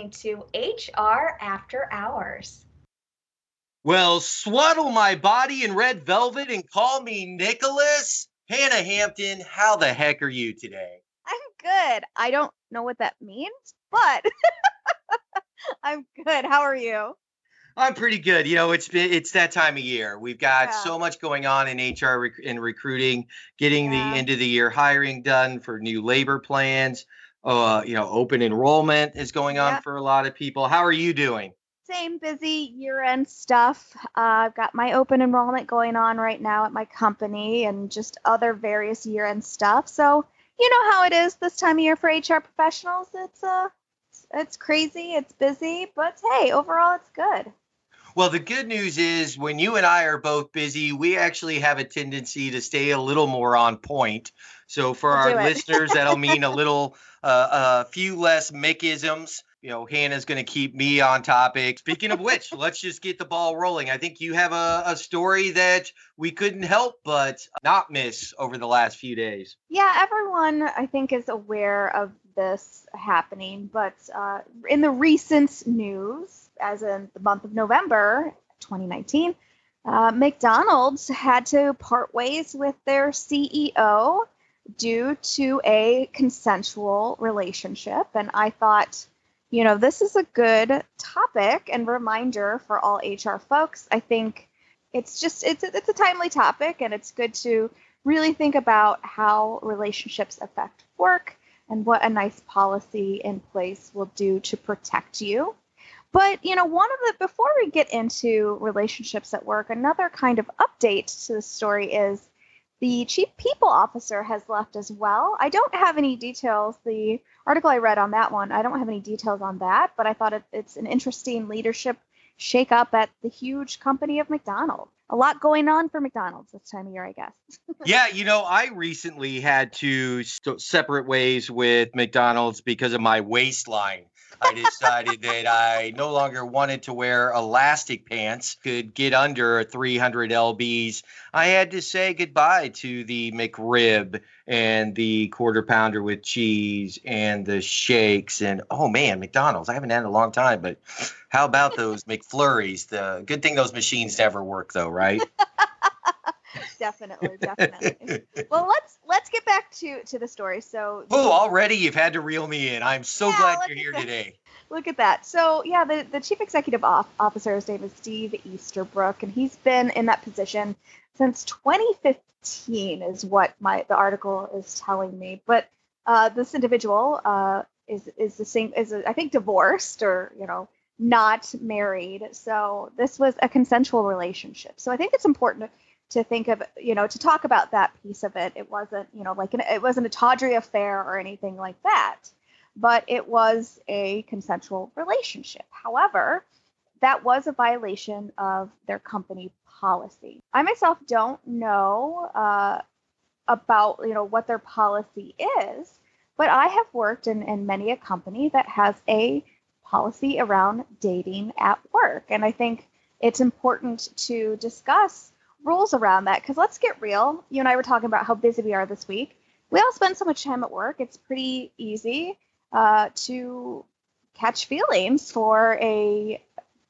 Johnson, and you're listening to HR After Hours. Well, swaddle my body in red velvet and call me Nicholas. Hannah Hampton, how the heck are you today? I'm good. I don't know what that means, but I'm good. How are you? I'm pretty good. You know, it's been it's that time of year. We've got Yeah. so much going on in HR rec- in recruiting, getting Yeah. the end of the year hiring done for new labor plans. Uh, you know, open enrollment is going on for a lot of people. How are you doing? Same busy year end stuff. Uh, I've got my open enrollment going on right now at my company and just other various year end stuff. So, you know how it is this time of year for HR professionals. It's uh it's crazy, it's busy, but hey, overall it's good. Well, the good news is when you and I are both busy, we actually have a tendency to stay a little more on point. So for We'll our listeners, that'll mean a little, uh, a few less Mickisms. You know, Hannah's going to keep me on topic. Speaking of which, let's just get the ball rolling. I think you have a, a story that we couldn't help but not miss over the last few days. Yeah, everyone I think is aware of this happening, but uh, in the recent news, as in the month of November 2019, uh, McDonald's had to part ways with their CEO due to a consensual relationship. And I thought, you know, this is a good topic and reminder for all HR folks. I think it's just it's it's a timely topic, and it's good to really think about how relationships affect work and what a nice policy in place will do to protect you. But, you know, one of the, before we get into relationships at work, another kind of update to the story is the chief people officer has left as well. I don't have any details. The article I read on that one, I don't have any details on that, but I thought it, it's an interesting leadership shakeup at the huge company of McDonald's. A lot going on for McDonald's this time of year, I guess. yeah, you know, I recently had to separate ways with McDonald's because of my waistline. I decided that I no longer wanted to wear elastic pants, could get under 300 lbs. I had to say goodbye to the McRib and the quarter pounder with cheese and the shakes and oh man, McDonald's. I haven't had in a long time, but how about those McFlurries? The good thing those machines never work though, right? definitely, definitely. well, let's let's get back to to the story. So, Oh, already you've had to reel me in. I'm so Yeah, glad you're here that. today. look at that. So, yeah, the the chief executive off- officer's name is Steve Easterbrook, and he's been in that position since 2015, is what my the article is telling me. But uh, this individual uh, is is the same is I think divorced or you know not married. So this was a consensual relationship. So I think it's important to, to think of you know to talk about that piece of it. It wasn't you know like an, it wasn't a tawdry affair or anything like that, but it was a consensual relationship. However, that was a violation of their company policy. I myself don't know uh, about you know what their policy is, but I have worked in, in many a company that has a policy around dating at work, and I think it's important to discuss rules around that because let's get real. You and I were talking about how busy we are this week. We all spend so much time at work. It's pretty easy uh, to catch feelings for a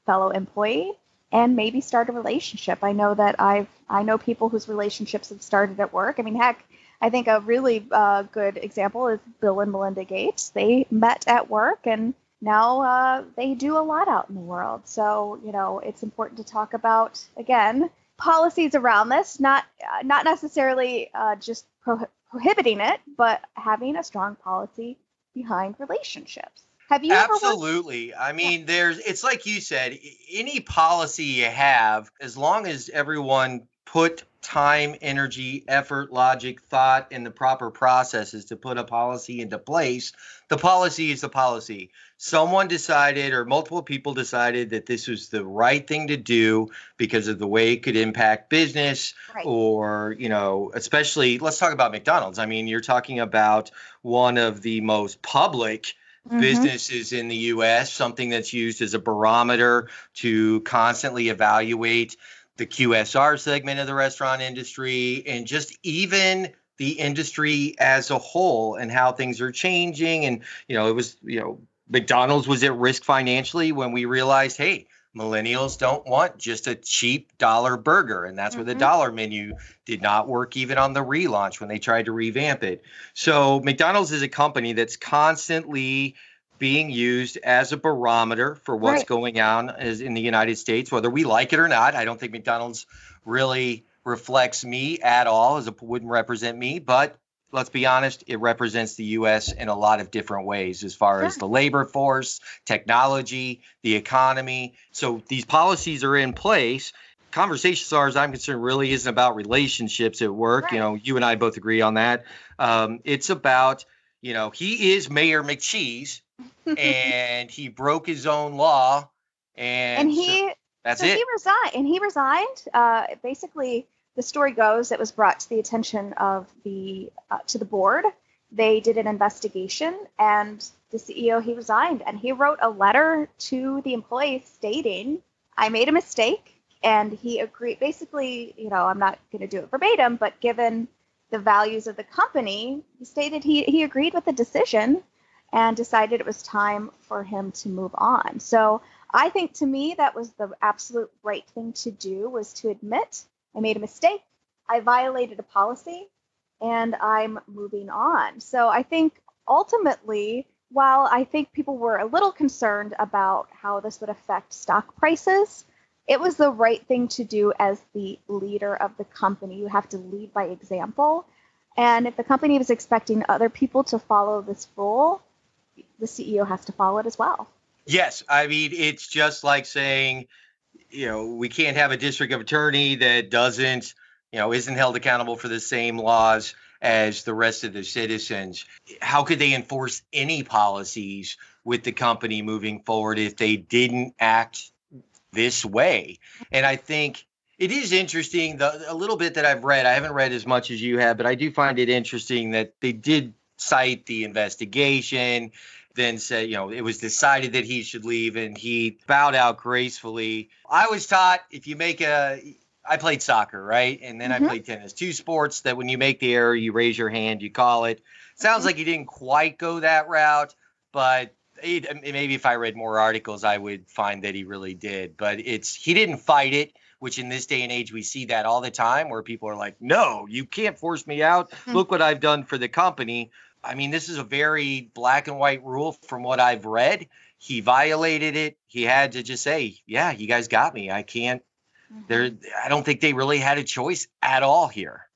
fellow employee and maybe start a relationship. I know that I've I know people whose relationships have started at work. I mean, heck, I think a really uh, good example is Bill and Melinda Gates. They met at work and now uh, they do a lot out in the world. So you know, it's important to talk about again policies around this, not uh, not necessarily uh, just pro- prohibiting it, but having a strong policy behind relationships. Have you ever Absolutely. I mean, there's it's like you said, any policy you have, as long as everyone put time, energy, effort, logic, thought, and the proper processes to put a policy into place, the policy is the policy. Someone decided, or multiple people decided, that this was the right thing to do because of the way it could impact business, Right. or you know especially let's talk about mcdonald's i mean you're talking about one of the most public Mhm. businesses in the US, something that's used as a barometer to constantly evaluate the QSR segment of the restaurant industry and just even the industry as a whole and how things are changing. And, you know, it was, you know, McDonald's was at risk financially when we realized, hey, millennials don't want just a cheap dollar burger and that's mm-hmm. where the mm-hmm. dollar menu did not work even on the relaunch when they tried to revamp it so mcdonald's is a company that's constantly being used as a barometer for what's right. going on in the united states whether we like it or not i don't think mcdonald's really reflects me at all as it wouldn't represent me but let's be honest, it represents the U.S. in a lot of different ways as far as the labor force, technology, the economy. So these policies are in place. Conversation, as far as I'm concerned, really isn't about relationships at work. Right. You know, you and I both agree on that. Um, it's about, you know, he is Mayor McCheese, and he broke his own law, and, and he. So that's so it. He resigned, and he resigned. Uh, basically, the story goes it was brought to the attention of the uh, to the board. They did an investigation, and the CEO he resigned, and he wrote a letter to the employees stating, "I made a mistake." And he agreed. Basically, you know, I'm not going to do it verbatim, but given the values of the company, he stated he, he agreed with the decision and decided it was time for him to move on. So I think to me that was the absolute right thing to do was to admit I made a mistake. I violated a policy and I'm moving on. So I think ultimately, while I think people were a little concerned about how this would affect stock prices, it was the right thing to do as the leader of the company. You have to lead by example. And if the company was expecting other people to follow this rule, the CEO has to follow it as well. Yes. I mean, it's just like saying, you know, we can't have a district attorney that doesn't, you know, isn't held accountable for the same laws as the rest of the citizens. How could they enforce any policies with the company moving forward if they didn't act this way? And I think it is interesting the a little bit that I've read. I haven't read as much as you have, but I do find it interesting that they did cite the investigation then said, you know, it was decided that he should leave and he bowed out gracefully. I was taught if you make a I played soccer, right? And then mm-hmm. I played tennis. Two sports that when you make the error, you raise your hand, you call it. Sounds mm-hmm. like he didn't quite go that route, but maybe if I read more articles, I would find that he really did. But it's he didn't fight it, which in this day and age we see that all the time, where people are like, "No, you can't force me out. Mm-hmm. Look what I've done for the company." I mean, this is a very black and white rule from what I've read. He violated it. He had to just say, "Yeah, you guys got me. I can't." Mm-hmm. There, I don't think they really had a choice at all here.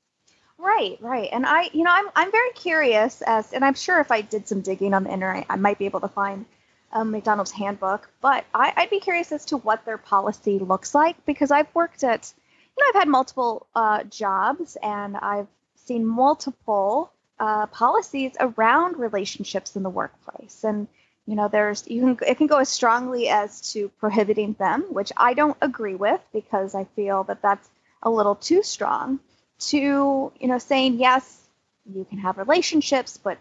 Right, right. And I, you know, I'm I'm very curious as, and I'm sure if I did some digging on the internet, I might be able to find um, McDonald's handbook. But I, I'd be curious as to what their policy looks like because I've worked at, you know, I've had multiple uh, jobs and I've seen multiple uh, policies around relationships in the workplace. And you know, there's you can it can go as strongly as to prohibiting them, which I don't agree with because I feel that that's a little too strong. To you know, saying yes, you can have relationships, but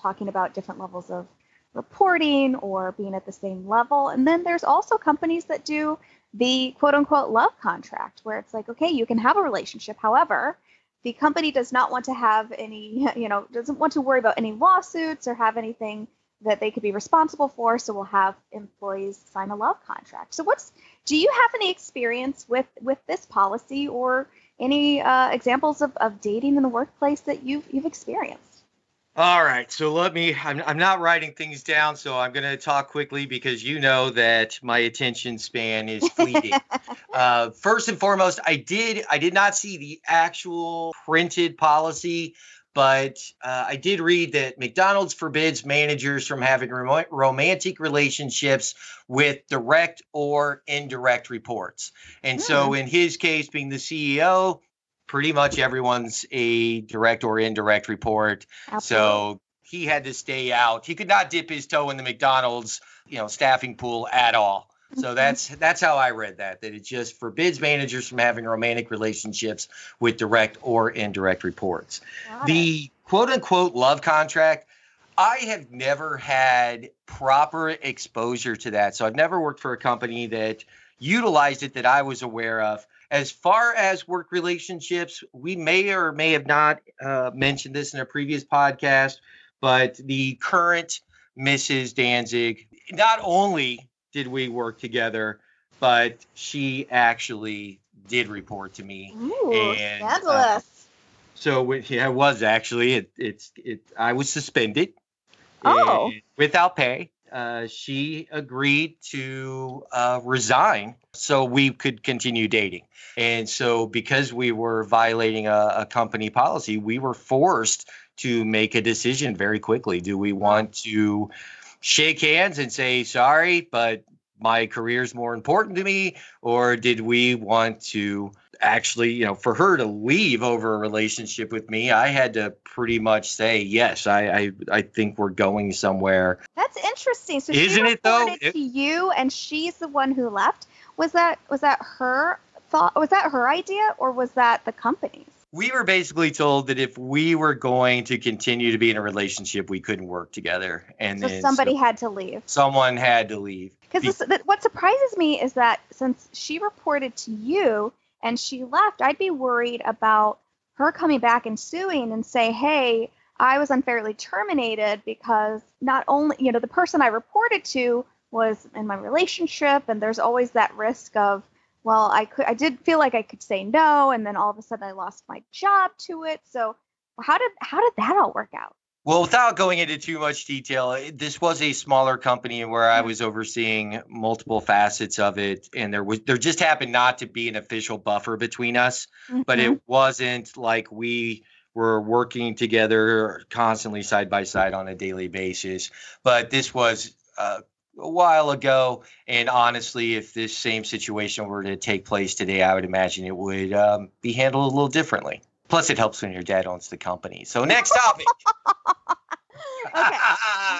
talking about different levels of reporting or being at the same level. And then there's also companies that do the quote unquote love contract where it's like, okay, you can have a relationship. However, the company does not want to have any, you know, doesn't want to worry about any lawsuits or have anything that they could be responsible for. So we'll have employees sign a love contract. So what's, do you have any experience with with this policy or any uh, examples of, of dating in the workplace that you've you've experienced? All right, so let me. I'm, I'm not writing things down, so I'm going to talk quickly because you know that my attention span is fleeting. uh, first and foremost, I did I did not see the actual printed policy, but uh, I did read that McDonald's forbids managers from having rom- romantic relationships with direct or indirect reports. And mm. so, hmm. in his case, being the CEO, pretty much everyone's a direct or indirect report. Absolutely. So he had to stay out. He could not dip his toe in the McDonald's, you know, staffing pool at all. So that's that's how I read that. That it just forbids managers from having romantic relationships with direct or indirect reports. Got the it. quote unquote love contract. I have never had proper exposure to that. So I've never worked for a company that utilized it that I was aware of. As far as work relationships, we may or may have not uh, mentioned this in a previous podcast, but the current Mrs. Danzig, not only did we work together, but she actually did report to me. Ooh, And, uh. So it- yeah, it was actually it. It's it. I was suspended. Oh. without pay. Uh, she agreed to uh, resign so we could continue dating. And so, because we were violating a, a company policy, we were forced to make a decision very quickly. Do we want to shake hands and say sorry, but my career is more important to me, or did we want to actually, you know, for her to leave over a relationship with me, I had to pretty much say yes. I I, I think we're going somewhere. That's interesting. So she Isn't it, though? It- to you, and she's the one who left. Was that was that her thought? Was that her idea, or was that the company's? We were basically told that if we were going to continue to be in a relationship, we couldn't work together, and So then somebody so- had to leave. someone had to leave. Because what surprises me is that since she reported to you and she left, I'd be worried about her coming back and suing and say, "Hey, I was unfairly terminated because not only you know the person I reported to was in my relationship, and there's always that risk of." Well, I could, I did feel like I could say no, and then all of a sudden I lost my job to it. So, how did how did that all work out? Well, without going into too much detail, this was a smaller company where I was overseeing multiple facets of it, and there was there just happened not to be an official buffer between us, but Mhm. it wasn't like we were working together constantly side by side on a daily basis. But this was uh, a while ago, and honestly, if this same situation were to take place today, I would imagine it would um, be handled a little differently. Plus, it helps when your dad owns the company. So, next topic. okay.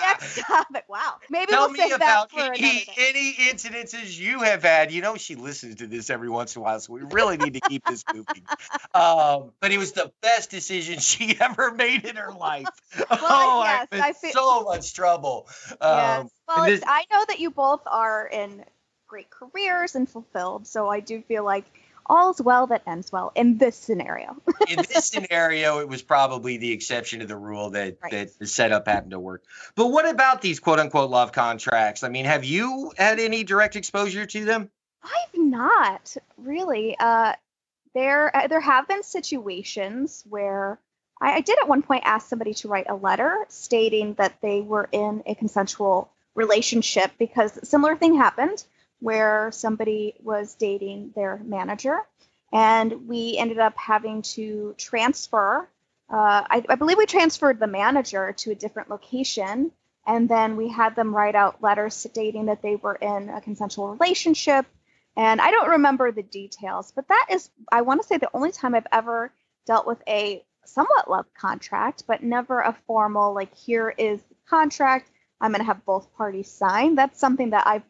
Next topic. Wow. Maybe Tell we'll me save that about for any, any incidences you have had. You know, she listens to this every once in a while, so we really need to keep this moving. Um, but it was the best decision she ever made in her life. oh, yes, I'm I feel- so much trouble. yes. Um, Well, this- I know that you both are in great careers and fulfilled, so I do feel like all's well that ends well in this scenario. in this scenario, it was probably the exception to the rule that Right. that the setup happened to work. But what about these quote unquote love contracts? I mean, have you had any direct exposure to them? I've not really. Uh, there, uh, there have been situations where I, I did at one point ask somebody to write a letter stating that they were in a consensual relationship because a similar thing happened where somebody was dating their manager, and we ended up having to transfer. Uh, I, I believe we transferred the manager to a different location, and then we had them write out letters stating that they were in a consensual relationship and I don't remember the details, but that is, I want to say, the only time I've ever dealt with a somewhat love contract, but never a formal, like, here is the contract. I'm going to have both parties sign. That's something that I've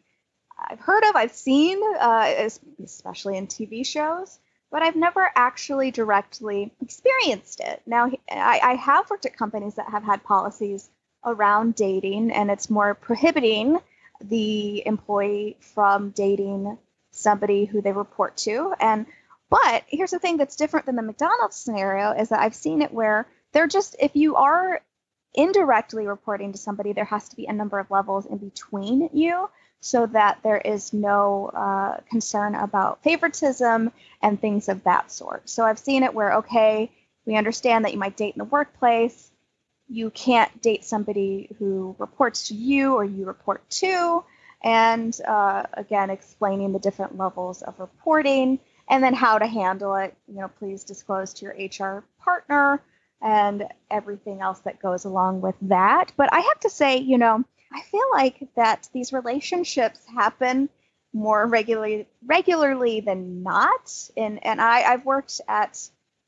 I've heard of, I've seen, uh, especially in TV shows, but I've never actually directly experienced it. Now, I, I have worked at companies that have had policies around dating, and it's more prohibiting the employee from dating somebody who they report to. And but here's the thing that's different than the McDonald's scenario is that I've seen it where they're just if you are indirectly reporting to somebody, there has to be a number of levels in between you so that there is no uh, concern about favoritism and things of that sort. So I've seen it where, okay, we understand that you might date in the workplace. You can't date somebody who reports to you or you report to and uh, again explaining the different levels of reporting and then how to handle it you know please disclose to your hr partner and everything else that goes along with that but i have to say you know i feel like that these relationships happen more regularly regularly than not. And and I, i've worked at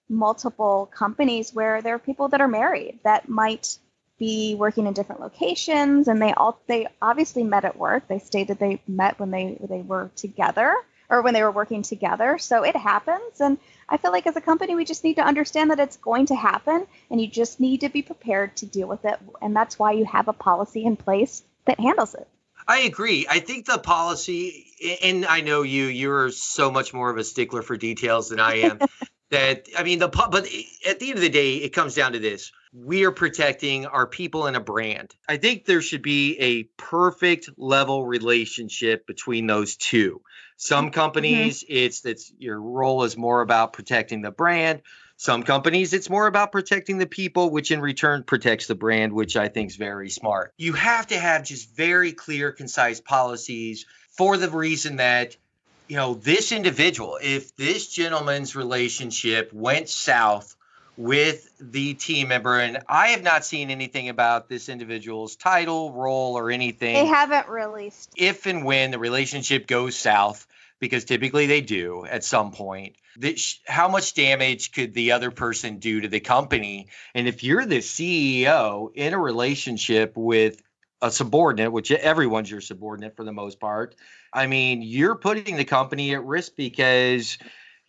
multiple companies where there are people that are married that might be working in different locations and they all they obviously met at work. They stated they met when they they were together or when they were working together. So it happens. And i feel like as a company we just need to understand that it's going to happen and you just need to be prepared to deal with it and that's why you have a policy in place that handles it I agree. I think the policy, and I know you, you're so much more of a stickler for details than I am. that I mean, the but at the end of the day, it comes down to this: we are protecting our people and a brand. I think there should be a perfect level relationship between those two. Some mm-hmm. companies, mm-hmm. it's that your role is more about protecting the brand. Some companies, it's more about protecting the people, which in return protects the brand, which I think is very smart. You have to have just very clear, concise policies for the reason that, you know, this individual, if this gentleman's relationship went south with the team member, and I have not seen anything about this individual's title, role, or anything. They haven't released. If and when the relationship goes south, because typically they do at some point. This, how much damage could the other person do to the company? And if you're the CEO in a relationship with a subordinate, which everyone's your subordinate for the most part, I mean, you're putting the company at risk because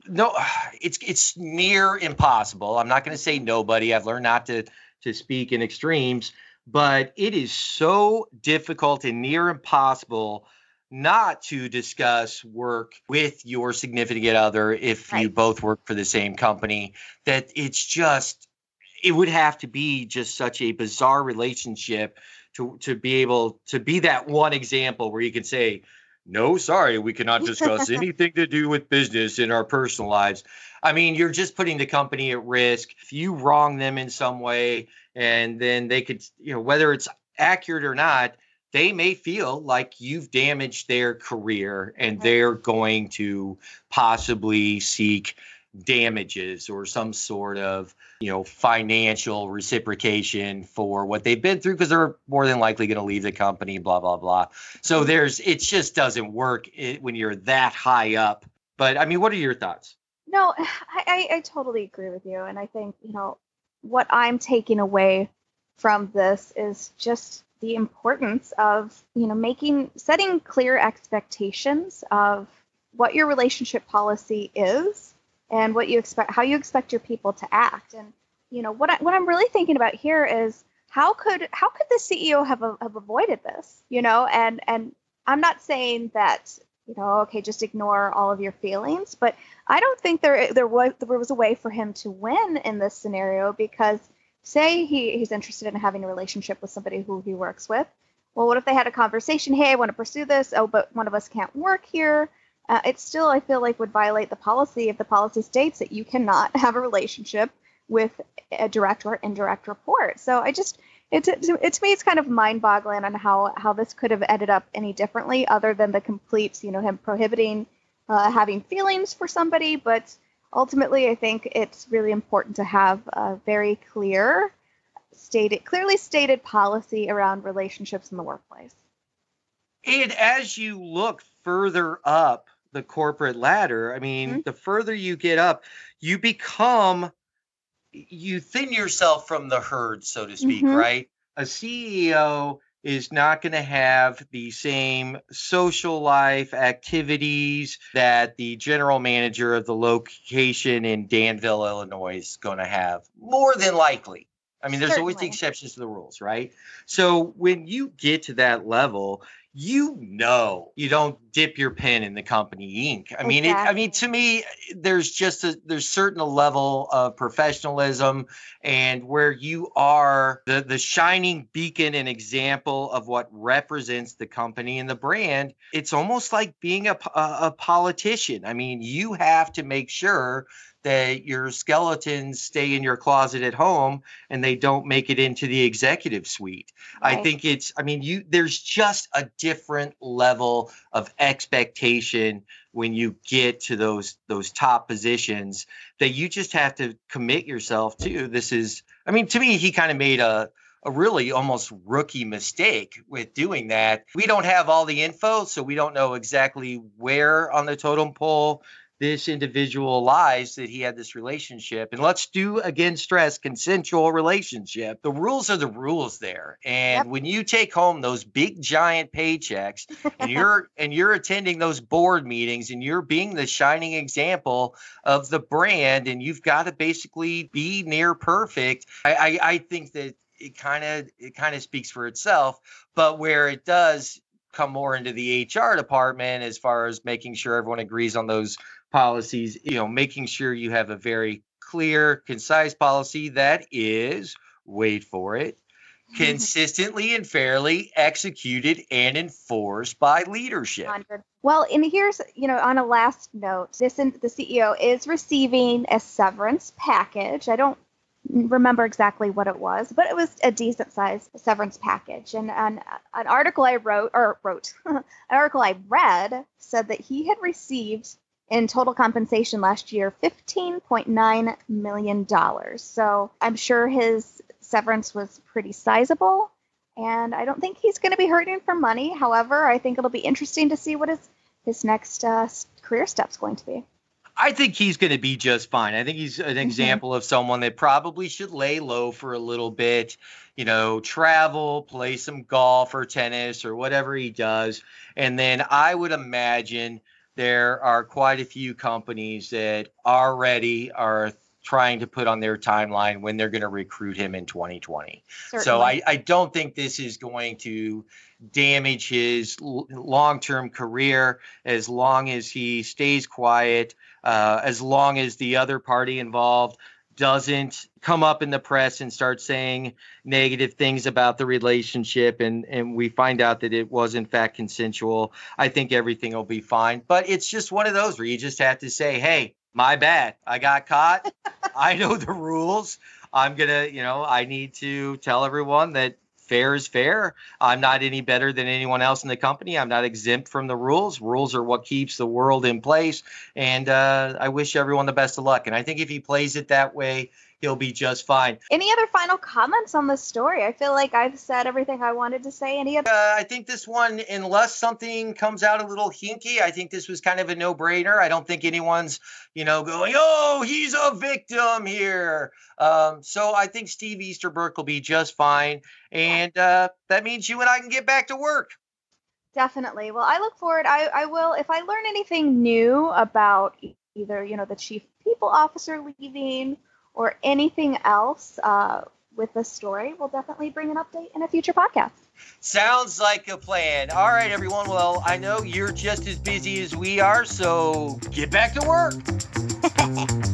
no, it's it's near impossible. I'm not going to say nobody. I've learned not to to speak in extremes, but it is so difficult and near impossible not to discuss work with your significant other if right. you both work for the same company that it's just it would have to be just such a bizarre relationship to to be able to be that one example where you can say no sorry we cannot discuss anything to do with business in our personal lives. I mean you're just putting the company at risk. If you wrong them in some way and then they could you know whether it's accurate or not they may feel like you've damaged their career and they're going to possibly seek damages or some sort of you know financial reciprocation for what they've been through because they're more than likely going to leave the company blah blah blah. So there's it just doesn't work eh, when you're that high up. But i mean what are your thoughts? No I, I totally agree with you and i think you know what i'm taking away from this is just the importance of you know making setting clear expectations of what your relationship policy is and what you expect how you expect your people to act and you know what I, what I'm really thinking about here is how could how could the CEO have have avoided this you know and and I'm not saying that you know okay just ignore all of your feelings but I don't think there there was there was a way for him to win in this scenario because say he, he's interested in having a relationship with somebody who he works with. Well, what if they had a conversation? Hey, I want to pursue this. Oh, but one of us can't work here. Uh, it still, I feel like, would violate the policy if the policy states that you cannot have a relationship with a direct or indirect report. So I just, it, it, to me, it's kind of mind-boggling on how how this could have ended up any differently, other than the complete, you know, him prohibiting uh, having feelings for somebody, but ultimately, I think it's really important to have a very clear, stated, clearly stated policy around relationships in the workplace. And as you look further up the corporate ladder, I mean, mm-hmm. the further you get up, you become, you thin yourself from the herd, so to speak, mm-hmm. right? A CEO is not going to have the same social life activities that the general manager of the location in Danville, Illinois is going to have. More than likely. I mean, there's Certainly. always the exceptions to the rules, right? So when you get to that level, you know you don't dip your pen in the company ink. I mean, exactly. it, I mean to me, there's just a there's certain level of professionalism and where you are the the shining beacon and example of what represents the company and the brand. It's almost like being a, a, a politician. I mean, you have to make sure that your skeletons stay in your closet at home and they don't make it into the executive suite. Right. I think it's I mean you there's just a different level of expectation when you get to those those top positions that you just have to commit yourself to. This is I mean to me he kind of made a a really almost rookie mistake with doing that. We don't have all the info, so we don't know exactly where on the totem pole this individual lies that he had this relationship. And let's do again stress consensual relationship. The rules are the rules there. And yep. when you take home those big giant paychecks and you're and you're attending those board meetings and you're being the shining example of the brand and you've got to basically be near perfect. I, I, I think that it kind of it kind of speaks for itself. But where it does come more into the HR department as far as making sure everyone agrees on those policies, you know, making sure you have a very clear, concise policy that is, wait for it, consistently and fairly executed and enforced by leadership. Well, and here's, you know, on a last note, this the CEO is receiving a severance package. I don't remember exactly what it was, but it was a decent sized severance package. And, and an article I wrote, or wrote, an article I read said that he had received in total compensation last year $15.9 million. So I'm sure his severance was pretty sizable. And I don't think he's going to be hurting for money. However, I think it'll be interesting to see what his, his next uh, career step's going to be. I think he's going to be just fine. I think he's an mm-hmm. example mm-hmm. of someone that probably should lay low for a little bit, you know, travel, play some golf or tennis or whatever he does. And then I would imagine there are quite a few companies that already are trying to put on their timeline when they're going to recruit him in 2020. Certainly. So I, I don't think this is going to damage his long term career as long as he stays quiet, uh, as long as the other party involved doesn't come up in the press and start saying negative things about the relationship and and we find out that it was in fact consensual i think everything will be fine. But it's just one of those where you just have to say hey my bad. I got caught. I know the rules. I'm gonna you know i need to tell everyone that fair is fair. I'm not any better than anyone else in the company. I'm not exempt from the rules. Rules are what keeps the world in place. And uh, I wish everyone the best of luck. And I think if he plays it that way, he'll be just fine. Any other final comments on the story? I feel like I've said everything I wanted to say. Any other? Uh, I think this one, unless something comes out a little hinky, I think this was kind of a no-brainer. I don't think anyone's, you know, going, "Oh, he's a victim here." Um, so I think Steve Easterbrook will be just fine, and uh, that means you and I can get back to work. Definitely. Well, I look forward. I, I will if I learn anything new about either you know the chief people officer leaving or anything else uh, with the story, we'll definitely bring an update in a future podcast. Sounds like a plan. All right, everyone. Well, I know you're just as busy as we are, so get back to work.